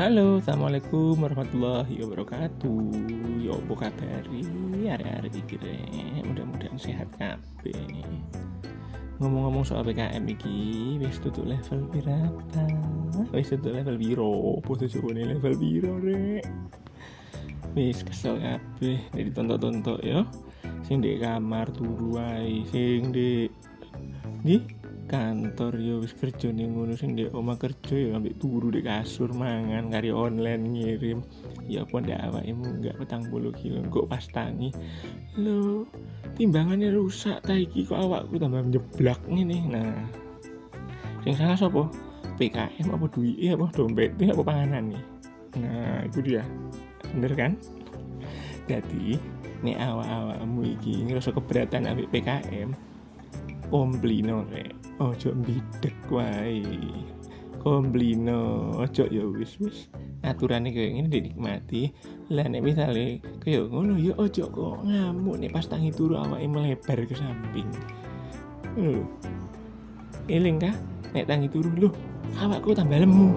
Halo, assalamualaikum warahmatullahi wabarakatuh. Yo, apa kabar? Hari-hari iki rek. Mudah-mudahan sehat kabeh. Ngomong-ngomong soal PKM iki, wis tutup level berapa? Wis tutup level biro, apa tujuane level biro rek? Wis kesel kabeh, nek ditontok-tontok ya. Sing di kamar turu wae, sing di di kantor ya wis kerja ning ngono sing ndek omah kerja ya ambek turu di kasur mangan kari online ngirim. Ya apa ndak awakmu enggak petang puluh kilo kok pas tangi. Lo timbangannya rusak ta iki kok awakku tambah nyeblak ngene? Nah sing salah sapa? PKM apa duit apa dompet apa panganan nih nah itu dia. Bener kan? Jadi nih awak-awakmu iki ngerasa keberatan ambek PKM komplino rek ojo mbidek wae. Komplino ojo ya wis wis. Aturane kayak gini dinikmati. Lah nek misale kayak ngono ya ojo kok ngamuk nek pas tangi turu awake melebar ke samping. Lho. Eling kah? Nek tangi turu lho awakku tambah lemu.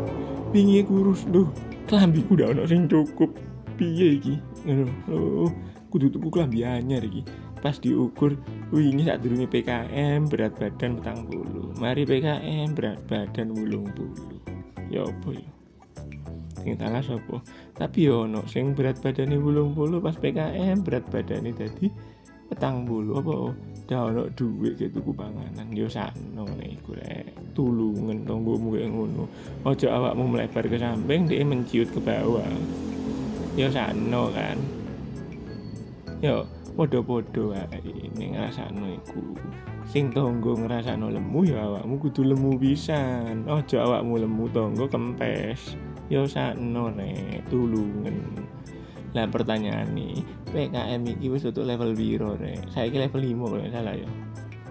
Wingi kurus lho kelambiku udah ono sing cukup. Piye iki? Ngono lho kudu tuku kelambi anyar iki pas diukur wingi saat durunge PKM berat badan petang bulu mari PKM berat badan wulung bulu ya apa ya? Sing salah sapa? Tapi yo ono sing berat badane wulung bulu pas PKM berat badane tadi petang bulu apa? Dah ono duit kayak tuku panganan. Yo sakno nek iku rek. Tulungan tonggomu ngono. Ojo awakmu melebar ke samping dia menciut ke bawah. Yo sakno kan. Yo podo-podo wae ning ngrasakno iku. Sing tonggo ngrasakno lemu ya awakmu kudu lemu pisan. Aja awakmu lemu tonggo kempes. Ya sakno nek tulungen lah pertanyaan nih PKM iki wis tutup level biro rek? Saiki level 5 kalau salah ya.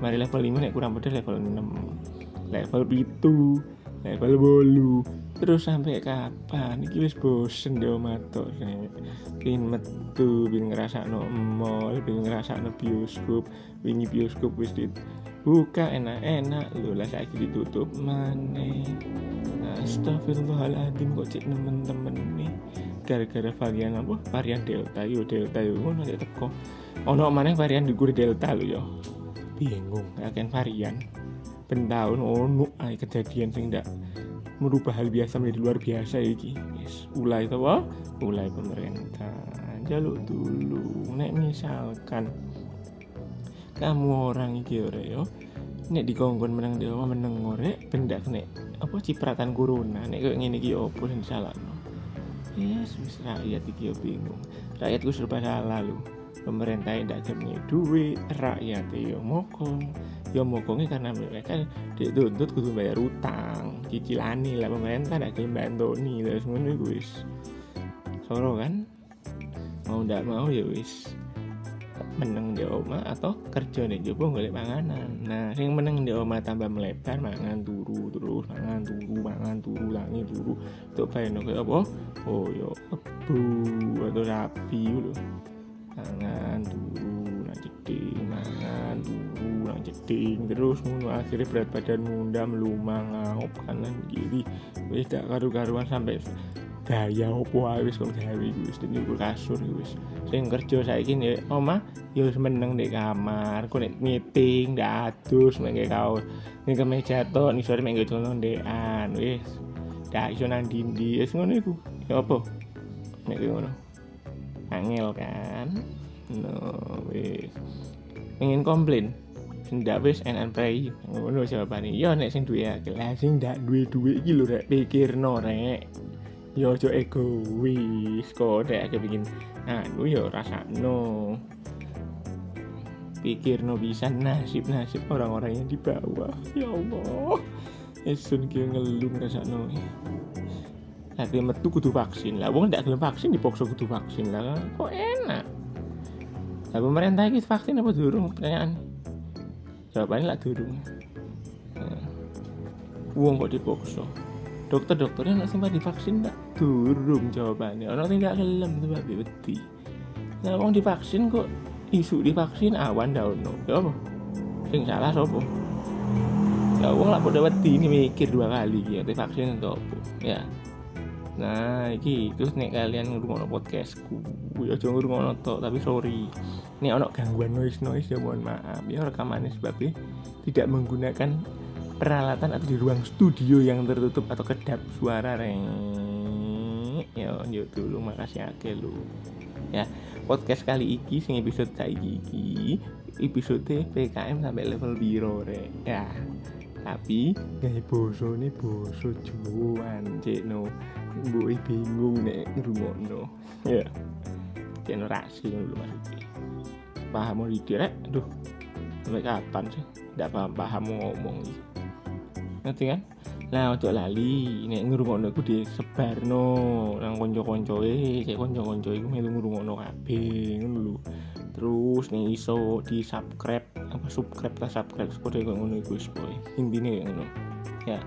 Mari level 5 nek kurang pedes level 6 level 7 level bolu terus sampai kapan? Iki wis bosen deh matok nek pin metu pin ngrasakno mall pin ngrasakno bioskop. Wingi bioskop wis dit buka enak-enak. Lho lah saiki ditutup maneh. Astagfirullahaladzim kok cek temen-temen nih gara-gara varian apa? Varian delta. Yo delta yo ngono nek teko. Ono maneh varian di delta lho yo. Bingung akan varian. Ben tahun ono ay kejadian sing ndak merubah hal biasa menjadi luar biasa iki. Yes. ulai to ulai pemerintah. Jaluk dulu. Nek misalkan kamu orang iki ore yo. Nek dikongkon menang dewa menang ore benda nek apa cipratan corona nek kayak ngene iki opo sing salah no yes wis rakyat iki yo bingung. Rakyatku serba salah lu pemerintah tidak punya duit rakyat yo mokong yo mokongnya karena mereka dituntut kudu bayar utang cicilani lah pemerintah tidak gelem bantoni lah semuanya wis. Soro kan? Mau ndak mau ya wis. Meneng di oma atau kerja nih coba golek panganan. Nah sing meneng di oma tambah melebar mangan turu terus mangan turu mangan turu langi turu. Untuk bayar kayak apa? Oh yo kebu atau sapi lho. Mangan turu jeding mangan turu nang jeding terus ngono. Akhirnya berat badan munda melumang ngaup kanan kiri. Wis gak karu-karuan sampai gaya opo ae wis kon gawe wis nyukur kasur wis. Sing kerja saiki nek omah ya wis meneng di kamar nek meeting ndak adus mek kaos. Ning kemeja to ning sore mek ngono ndekan wis. Ndak iso nang dindi wis ngono iku. Ya apa nek ngono. Angel kan no wis. Ingin komplain? Ndak wis and pray ngono jawabane. Ya nek sing duwe akeh. Lah sing ndak duwe duwe iki lho rek pikirno rek. Yo ojo egois kok dek bikin. Anu yo rasakno. Pikir no bisa nasib nasib orang-orang yang di bawah. Ya Allah. Esun kira ngelung rasakno. Tapi metu kudu vaksin. Lah wong ndak gelem vaksin dipaksa kudu vaksin. Lah kok enak lah pemerintah ini vaksin apa durung? Pertanyaan. Jawabannya lah durung. Wong kok dipaksa? Dokter dokternya nggak sempat divaksin nggak turun jawabannya. Orang tidak gelem tuh babi beti. Nah orang divaksin kok isu divaksin awan daun no ya apa? Sing salah sopo ya wong lah pada beti ini mikir dua kali ya divaksin untuk apa? Ya Nah, iki terus nek kalian ngrungokno podcastku, ya aja ngrungokno tok, tapi sorry. Nek ono gangguan noise noise ya mohon maaf. Ya rekamannya sebabnya tidak menggunakan peralatan atau di ruang studio yang tertutup atau kedap suara reng. Ya, yuk dulu makasih akeh lu. Ya, podcast kali iki sing episode saiki iki episode PKM sampai level biro rek. Ya, tapi gawe boso nih boso cuan cekno gue bingung nek ngrungokno. Ya generasi dulu maksudnya paham mau didirek aduh sampai kapan sih? Tidak paham paham mau ngomong gitu ngerti kan? Nah, untuk lali nek ngrungokno iku disebarno nang kanca-kanca e, kayak kanca-kanca iku melu ngrungokno kabeh ngono lho. Terus nek iso di subscribe apa subscribe ta subscribe kode kok ngono iku boy. Intine ngono. Ya,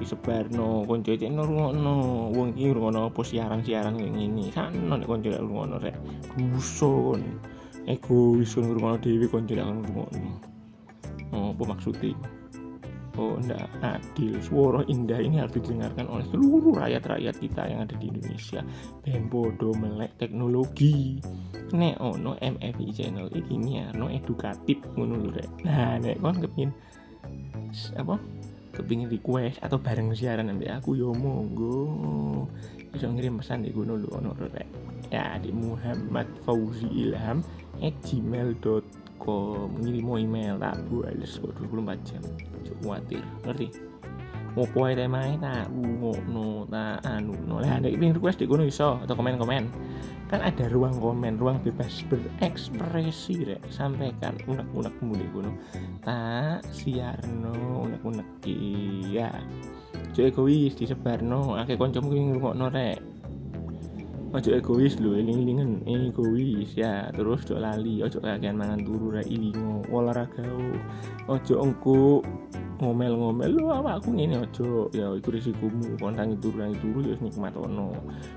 disebarno konco cek ngrungokno wong iki ngrungokno apa siaran-siaran kayak ngene. Kan nek konco ngrungokno rek guson. Egois ngrungokno dhewe konco lek ngrungokno. Oh, apa maksudnya? Oh, ndak adil. Suara indah ini harus didengarkan oleh seluruh rakyat-rakyat kita yang ada di Indonesia. Ben bodoh melek teknologi. Nek ono MFI channel iki no edukatif lho rek. Nah, nek kon kepengin apa? Kepingin request atau bareng siaran nanti aku yo monggo. Bisa ngirim pesan di gunung lho ono. Ya di Muhammad Fauzi Ilham at gmail.com ngirim email tak bales kok 24 jam. Cuk khawatir ngerti ngopo ae temae tak? No tak anu no lah ping request di kono iso atau komen-komen kan ada ruang komen ruang bebas berekspresi rek. Sampaikan unek-unek di kono tak siarno unek-unek ya cuk egois disebarno. Akeh kancamu kuwi ngrungokno rek ojo egois lho eling-elingan. Egois ya. Terus ojo lali ojo kakean mangan turu ra ilingo olahraga ojo engko ngomel-ngomel. Lu aku ngene ojo. Ya iku risikomu. Kon tangi turu tangi turu ya nikmat ono.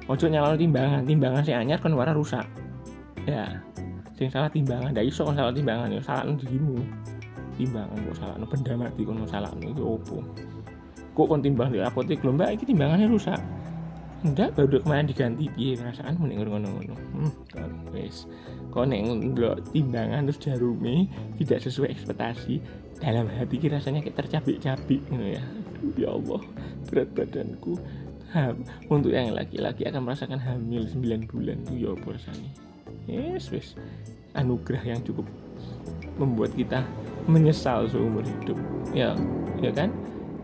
Ojo nyalon timbangan. Timbangan sing anyar kan wara rusak. Ya. Sing salah timbangan. Ndak iso kon salah timbangan ya salah dirimu. Timbangan kok salah benda mati kon salah itu opo? Kok kon timbang di apotek? Lho mbak iki timbangannya rusak enggak baru kemarin diganti. Piye perasaan mending ngono-ngono. Hmm wes kok nek ndelok timbangan terus jarume tidak sesuai ekspektasi dalam hati rasanya kayak tercabik-cabik gitu ya. Aduh, ya Allah berat badanku. Ham, untuk yang laki-laki akan merasakan hamil 9 bulan itu ya apa rasanya? Yes wes anugerah yang cukup membuat kita menyesal seumur hidup. Ya ya kan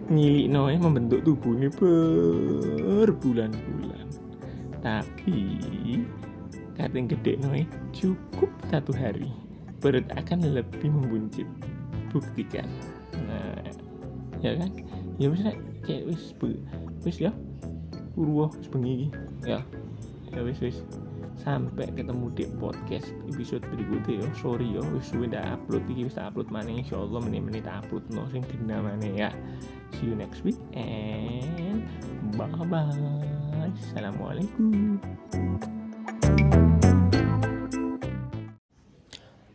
Nyilik Noe membentuk tubuh ini berbulan-bulan. Tapi yang gede Noe cukup satu hari perut akan lebih membuncit. Buktikan. Nah ya kan? Ya wis kayak wis wis ya. Urwo wis bengi ya. Ya wis wis. Sampai ketemu di podcast episode berikutnya ya. Sorry ya wis suwe upload iki wis upload mana insyaallah menit-menit upload no sing mana ya see you next week and bye bye assalamualaikum.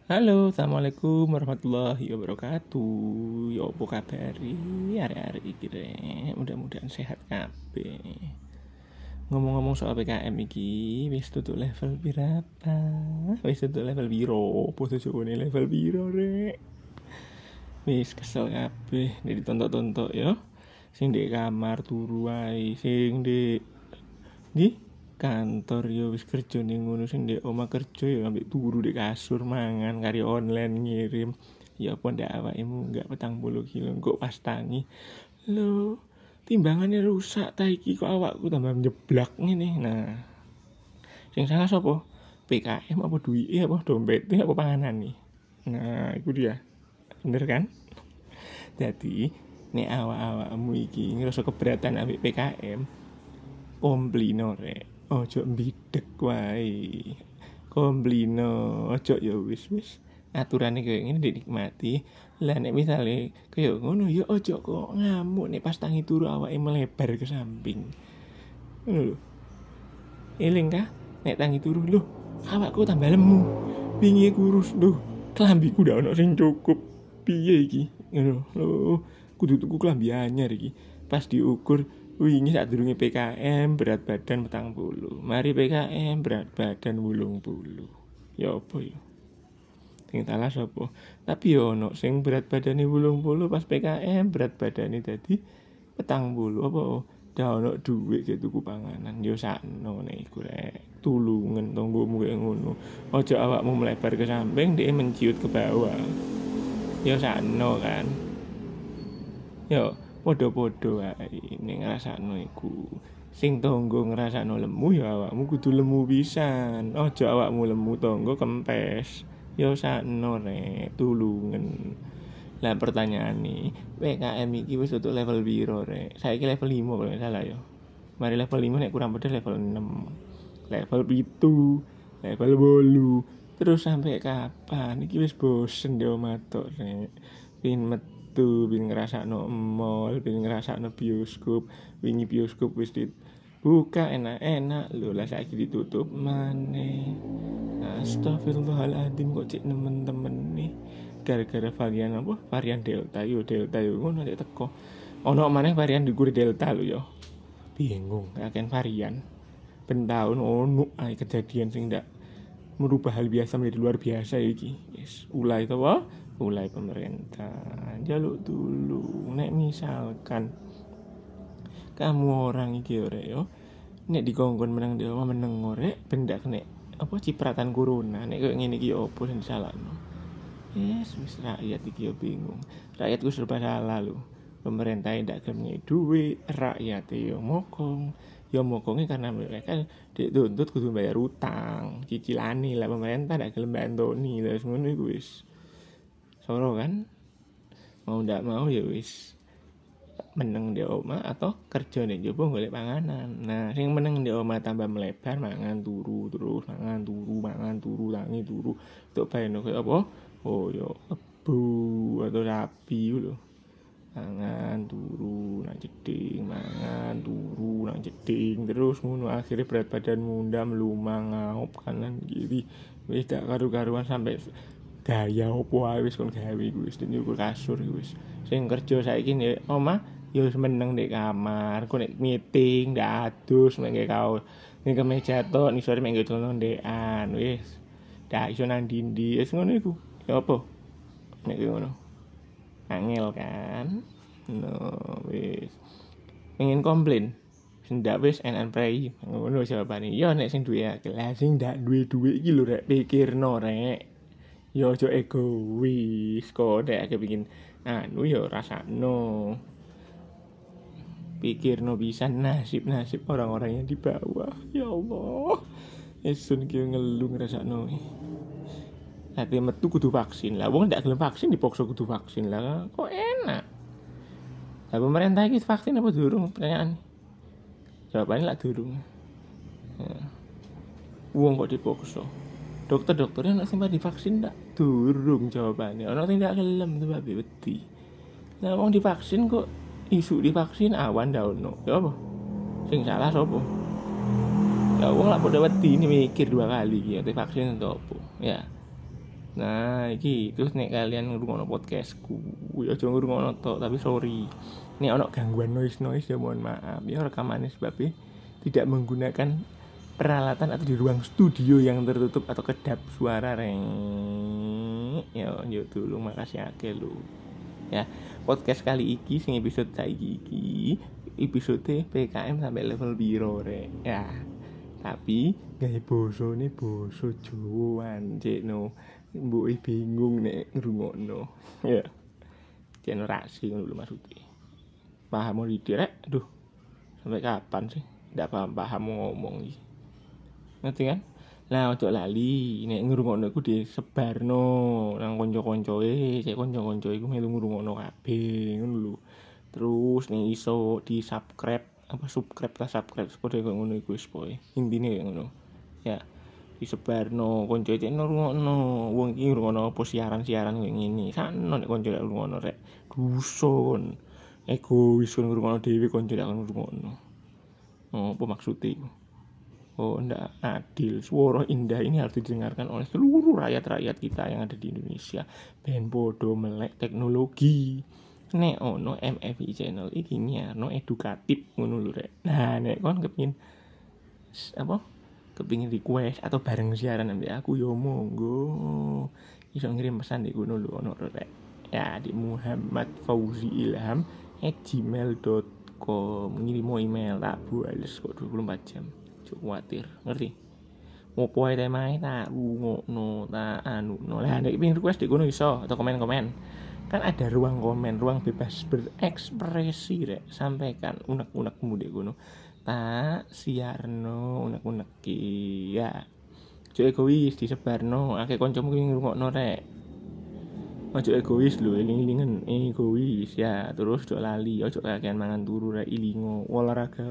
Halo, assalamualaikum warahmatullahi wabarakatuh. Ya apa kabar? Hari-hari iki Mudah-mudahan sehat kabeh. Ngomong-ngomong soal PKM iki wis tutup level berapa? Wis tutup level biro ini level biro rek wis kesel kabeh. Dari tontok-tontok ya. Sing di kamar turu wae sing di di kantor ya wis kerja ning ngono. Sing di oma kerja ya ambek turu di kasur mangan kari online ngirim. Ya apa ndak awakmu enggak petang bulu kilo kok pas tangi. Lo timbangannya rusak ta iki kok awakku tambah nyeblak ngene? Nah sing salah sapa? PKM apa duit apa dompet apa panganan nih nah itu dia bener kan? Jadi nek awak-awakmu iki ngerasa keberatan ambek PKM komplino rek ojo mbidek wae. Komplino ojo ya wis wis. Aturannya kayak gini dinikmati. Lah nek misalnya kayak ngono ya ojo kok ngamuk nek pas tangi turu awake melebar ke samping. Ngono lho. Eling kah? Nek tangi turu lho awakku tambah lemu. Wingi kurus lho kelambiku udah ono sing cukup piye iki? Ngono. Lho kudu tuku kelambi anyar iki pas diukur wingi saat durungi PKM berat badan petang bulu mari PKM berat badan wulung bulu ya apa ya? Sing salah sapa? Tapi yo ono sing berat badane wulung bulu pas PKM berat badane tadi petang bulu apa? Dah ono duit gitu tuku panganan. Yo sakno nek iku rek. Tulungan tonggomu kayak ngono. Ojo awakmu melebar ke samping dia menciut ke bawah yo sakno kan. Yo podo-podo ae ning ngrasakno iku. Sing tonggo ngrasakno lemu ya awakmu kudu lemu pisan. Aja awakmu lemu tonggo kempes. Ya sakno rek. Tulungen lah pertanyaan nih PKM iki wis untuk level biro rek? Saiki level 5 kalau salah ya mari level 5 nek kurang pedes level 6 level pitu level bolu terus sampai kapan? Iki wis bosen dia matok rek pin metu bin no mall bin no bioskop. Wingi bioskop wis buka enak-enak. Lho lah saiki ditutup mana Astagfirullahaladzim kok cek temen-temen nih? Gara-gara varian apa? Varian delta. Yo delta yo ngono nek teko. Ono mana varian di gue delta lo yo. Bingung akan varian. Ben ono ay kejadian sing ndak merubah hal biasa menjadi luar biasa iki. Yes ulai to mulai pemerintah. Jaluk dulu. Nek misalkan kamu orang iki ore yo. Nek dikongkon menang di rumah menang ore benda kene apa cipratan corona. Nek kayak ngene iki opo sing disalahno? Yes wis rakyat iki yo bingung. Rakyat ku serba salah lho. Pemerintah tidak gelem duit rakyat yo mokong yo mokongnya karena mereka dituntut kudu bayar utang cicilani lah pemerintah tidak gelem nih lah ngono iku wis. Soro kan? Mau ndak mau ya wis meneng di oma atau kerja nih coba golek panganan. Nah sing meneng di oma tambah melebar mangan turu terus mangan turu mangan turu tangi turu. Untuk bayar apa oh yo kebu atau sapi lo mangan turu nang jeding mangan turu nang jeding terus ngono. Akhirnya berat badan munda melumang ngaup kanan kiri. Wis gak karu-karuan sampai gaya opo ae wis kon gawe iku wis nyukur kasur wis. Sing kerja saiki nek omah ya wis meneng kamar. Kok nek meeting ndak adus mek kau ning kemeja to ning sore mek celana ndekan wis. Ndak iso nang dindi. Wis ngono iku. Ya apa nek ngono angel kan? No wis. Ingin komplain? Sing ndak wis enak pray ngono jawabane. Ya nek sing duwe akeh. Sing ndak duwe duwe iki lho rek pikirno rek. Yo ojo egois kok. Dek bikin anu yo no pikir no bisa nasib nasib orang-orang yang di bawah. Ya Allah. Esun kyo ngeluh ngerasa Hati metu kudu vaksin. Lah Wong ndak gelem vaksin dipaksa kudu vaksin. Lah Kok enak? Lah pemerintah iki vaksin apa durung? Pertanyaan Jawabannya lah durung. Ya. Wong kok dipaksa? Dokter-dokternya nak sempat divaksin ndak? Durung jawabannya. Orang tidak kelem tuh babi beti nah mau divaksin kok isu divaksin awan daun no ya apa? Sing salah sopo ya wong lah pada beti ini mikir dua kali ya divaksin untuk apa? Ya nah iki terus nek kalian ngrungokno podcastku ya aja ngrungokno to tapi sorry. Nek ono gangguan noise noise ya mohon maaf. Ya rekamannya sebabnya tidak menggunakan peralatan atau di ruang studio yang tertutup atau kedap suara reng. Ya yuk dulu makasih ake lu. Ya podcast kali iki sing episode saiki iki episode PKM sampai level biro re ya tapi gaya boso nih boso Jawaan cek no mbok bingung nek ngrungokno. Ya. Generasi ngono lho maksudnya. Paham mau direk aduh sampai kapan sih? Ndak paham paham ngomong iki. Ngerti kan? Lah ojo lali nek ngrungokno iku disebarno nang kanca-kancoe cek kanca-kanca iku melu ngrungokno kabeh ngono lho. Terus ning iso di subscribe apa subscribe ta subscribe sepodo kok ngono iku wis poe intine kayak ngono. Ya disebarno kanca cek ngrungokno. Wong iki ngrungokno apa siaran-siaran kayak ngene. Sano nek kanca ngrungokno rek. Dusun egois kon ngrungokno dhewe kanca lek ngrungokno. Oh apa maksudnya Oh, tidak adil. Suara indah ini harus didengarkan oleh seluruh rakyat-rakyat kita yang ada di Indonesia. Ben bodoh melek teknologi. nek ono MFI channel iki nyarno edukatif ngono lho rek. Nah nek kon kepengin apa kepingin request atau bareng siaran nanti aku yo monggo. Iso ngirim pesan di kono lho ono rek. Ya di Muhammad Fauzi Ilham at gmail.com ngirim email tak bales kok 24 jam. Cukup khawatir. Ngerti? Mau poe temae? Tak no tak anu no lah nek pingin request di kono iso atau komen-komen. Kan ada ruang komen ruang bebas berekspresi rek. Sampaikan unek-unekmu di kono tak siarno unek-unek ya ojo egois disebarno. Akeh kancamu ki ngrungokno rek. Ojo egois lho eling-elingen egois ya. Terus ojo lali ojo kakean mangan turu rek ilingo. Olahraga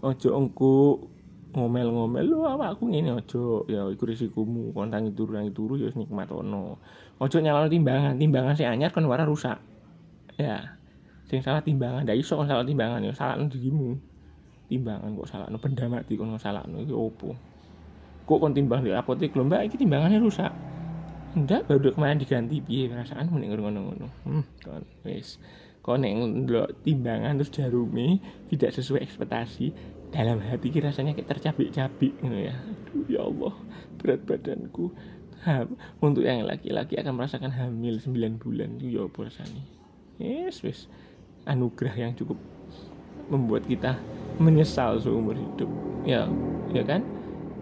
ojo engko ngomel-ngomel. Lu awakku ngene ojo. Ya iku risikomu. Kon tangi turu tangi turu ya nikmat ono. Ojo nyalano timbangan. Timbangan si anyar kan wara rusak. Ya sing salah timbangan. Ndak iso salah timbangan ya salah dirimu timbangan kok salah no benda mati kok salah no itu opo? Kok kon timbang di apotek? Lho mbak ini timbangannya rusak. Ndak baru kemarin diganti piye? Perasaan mending ngono-ngono hmm kon wis. Kon nek timbangan terus jarumi tidak sesuai ekspektasi dalam hati ki rasanya kayak tercabik-cabik gitu ya. Aduh ya Allah berat badanku. Untuk yang laki-laki akan merasakan hamil 9 bulan itu ya apa rasanya? Yes wis. Anugerah yang cukup membuat kita menyesal seumur hidup. Ya ya kan?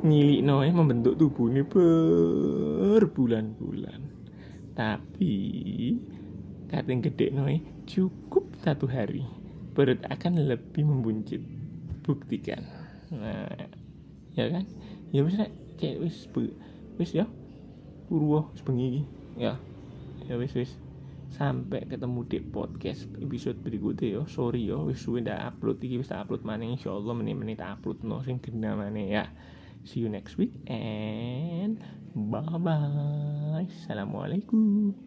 Nyilik noe membentuk tubuh ini berbulan-bulan. Tapi kating gede noe cukup satu hari perut akan lebih membuncit. Buktikan. Nah ya kan? Ya bisa cek wis wis ya. Purwo sebengi ya. Ya wis wis sampai ketemu di podcast episode berikutnya yo. Sorry yo. Wis suwe ndak upload iki wis tak upload mana insyaallah menit-menit upload no sing mana ya. See you next week and bye bye assalamualaikum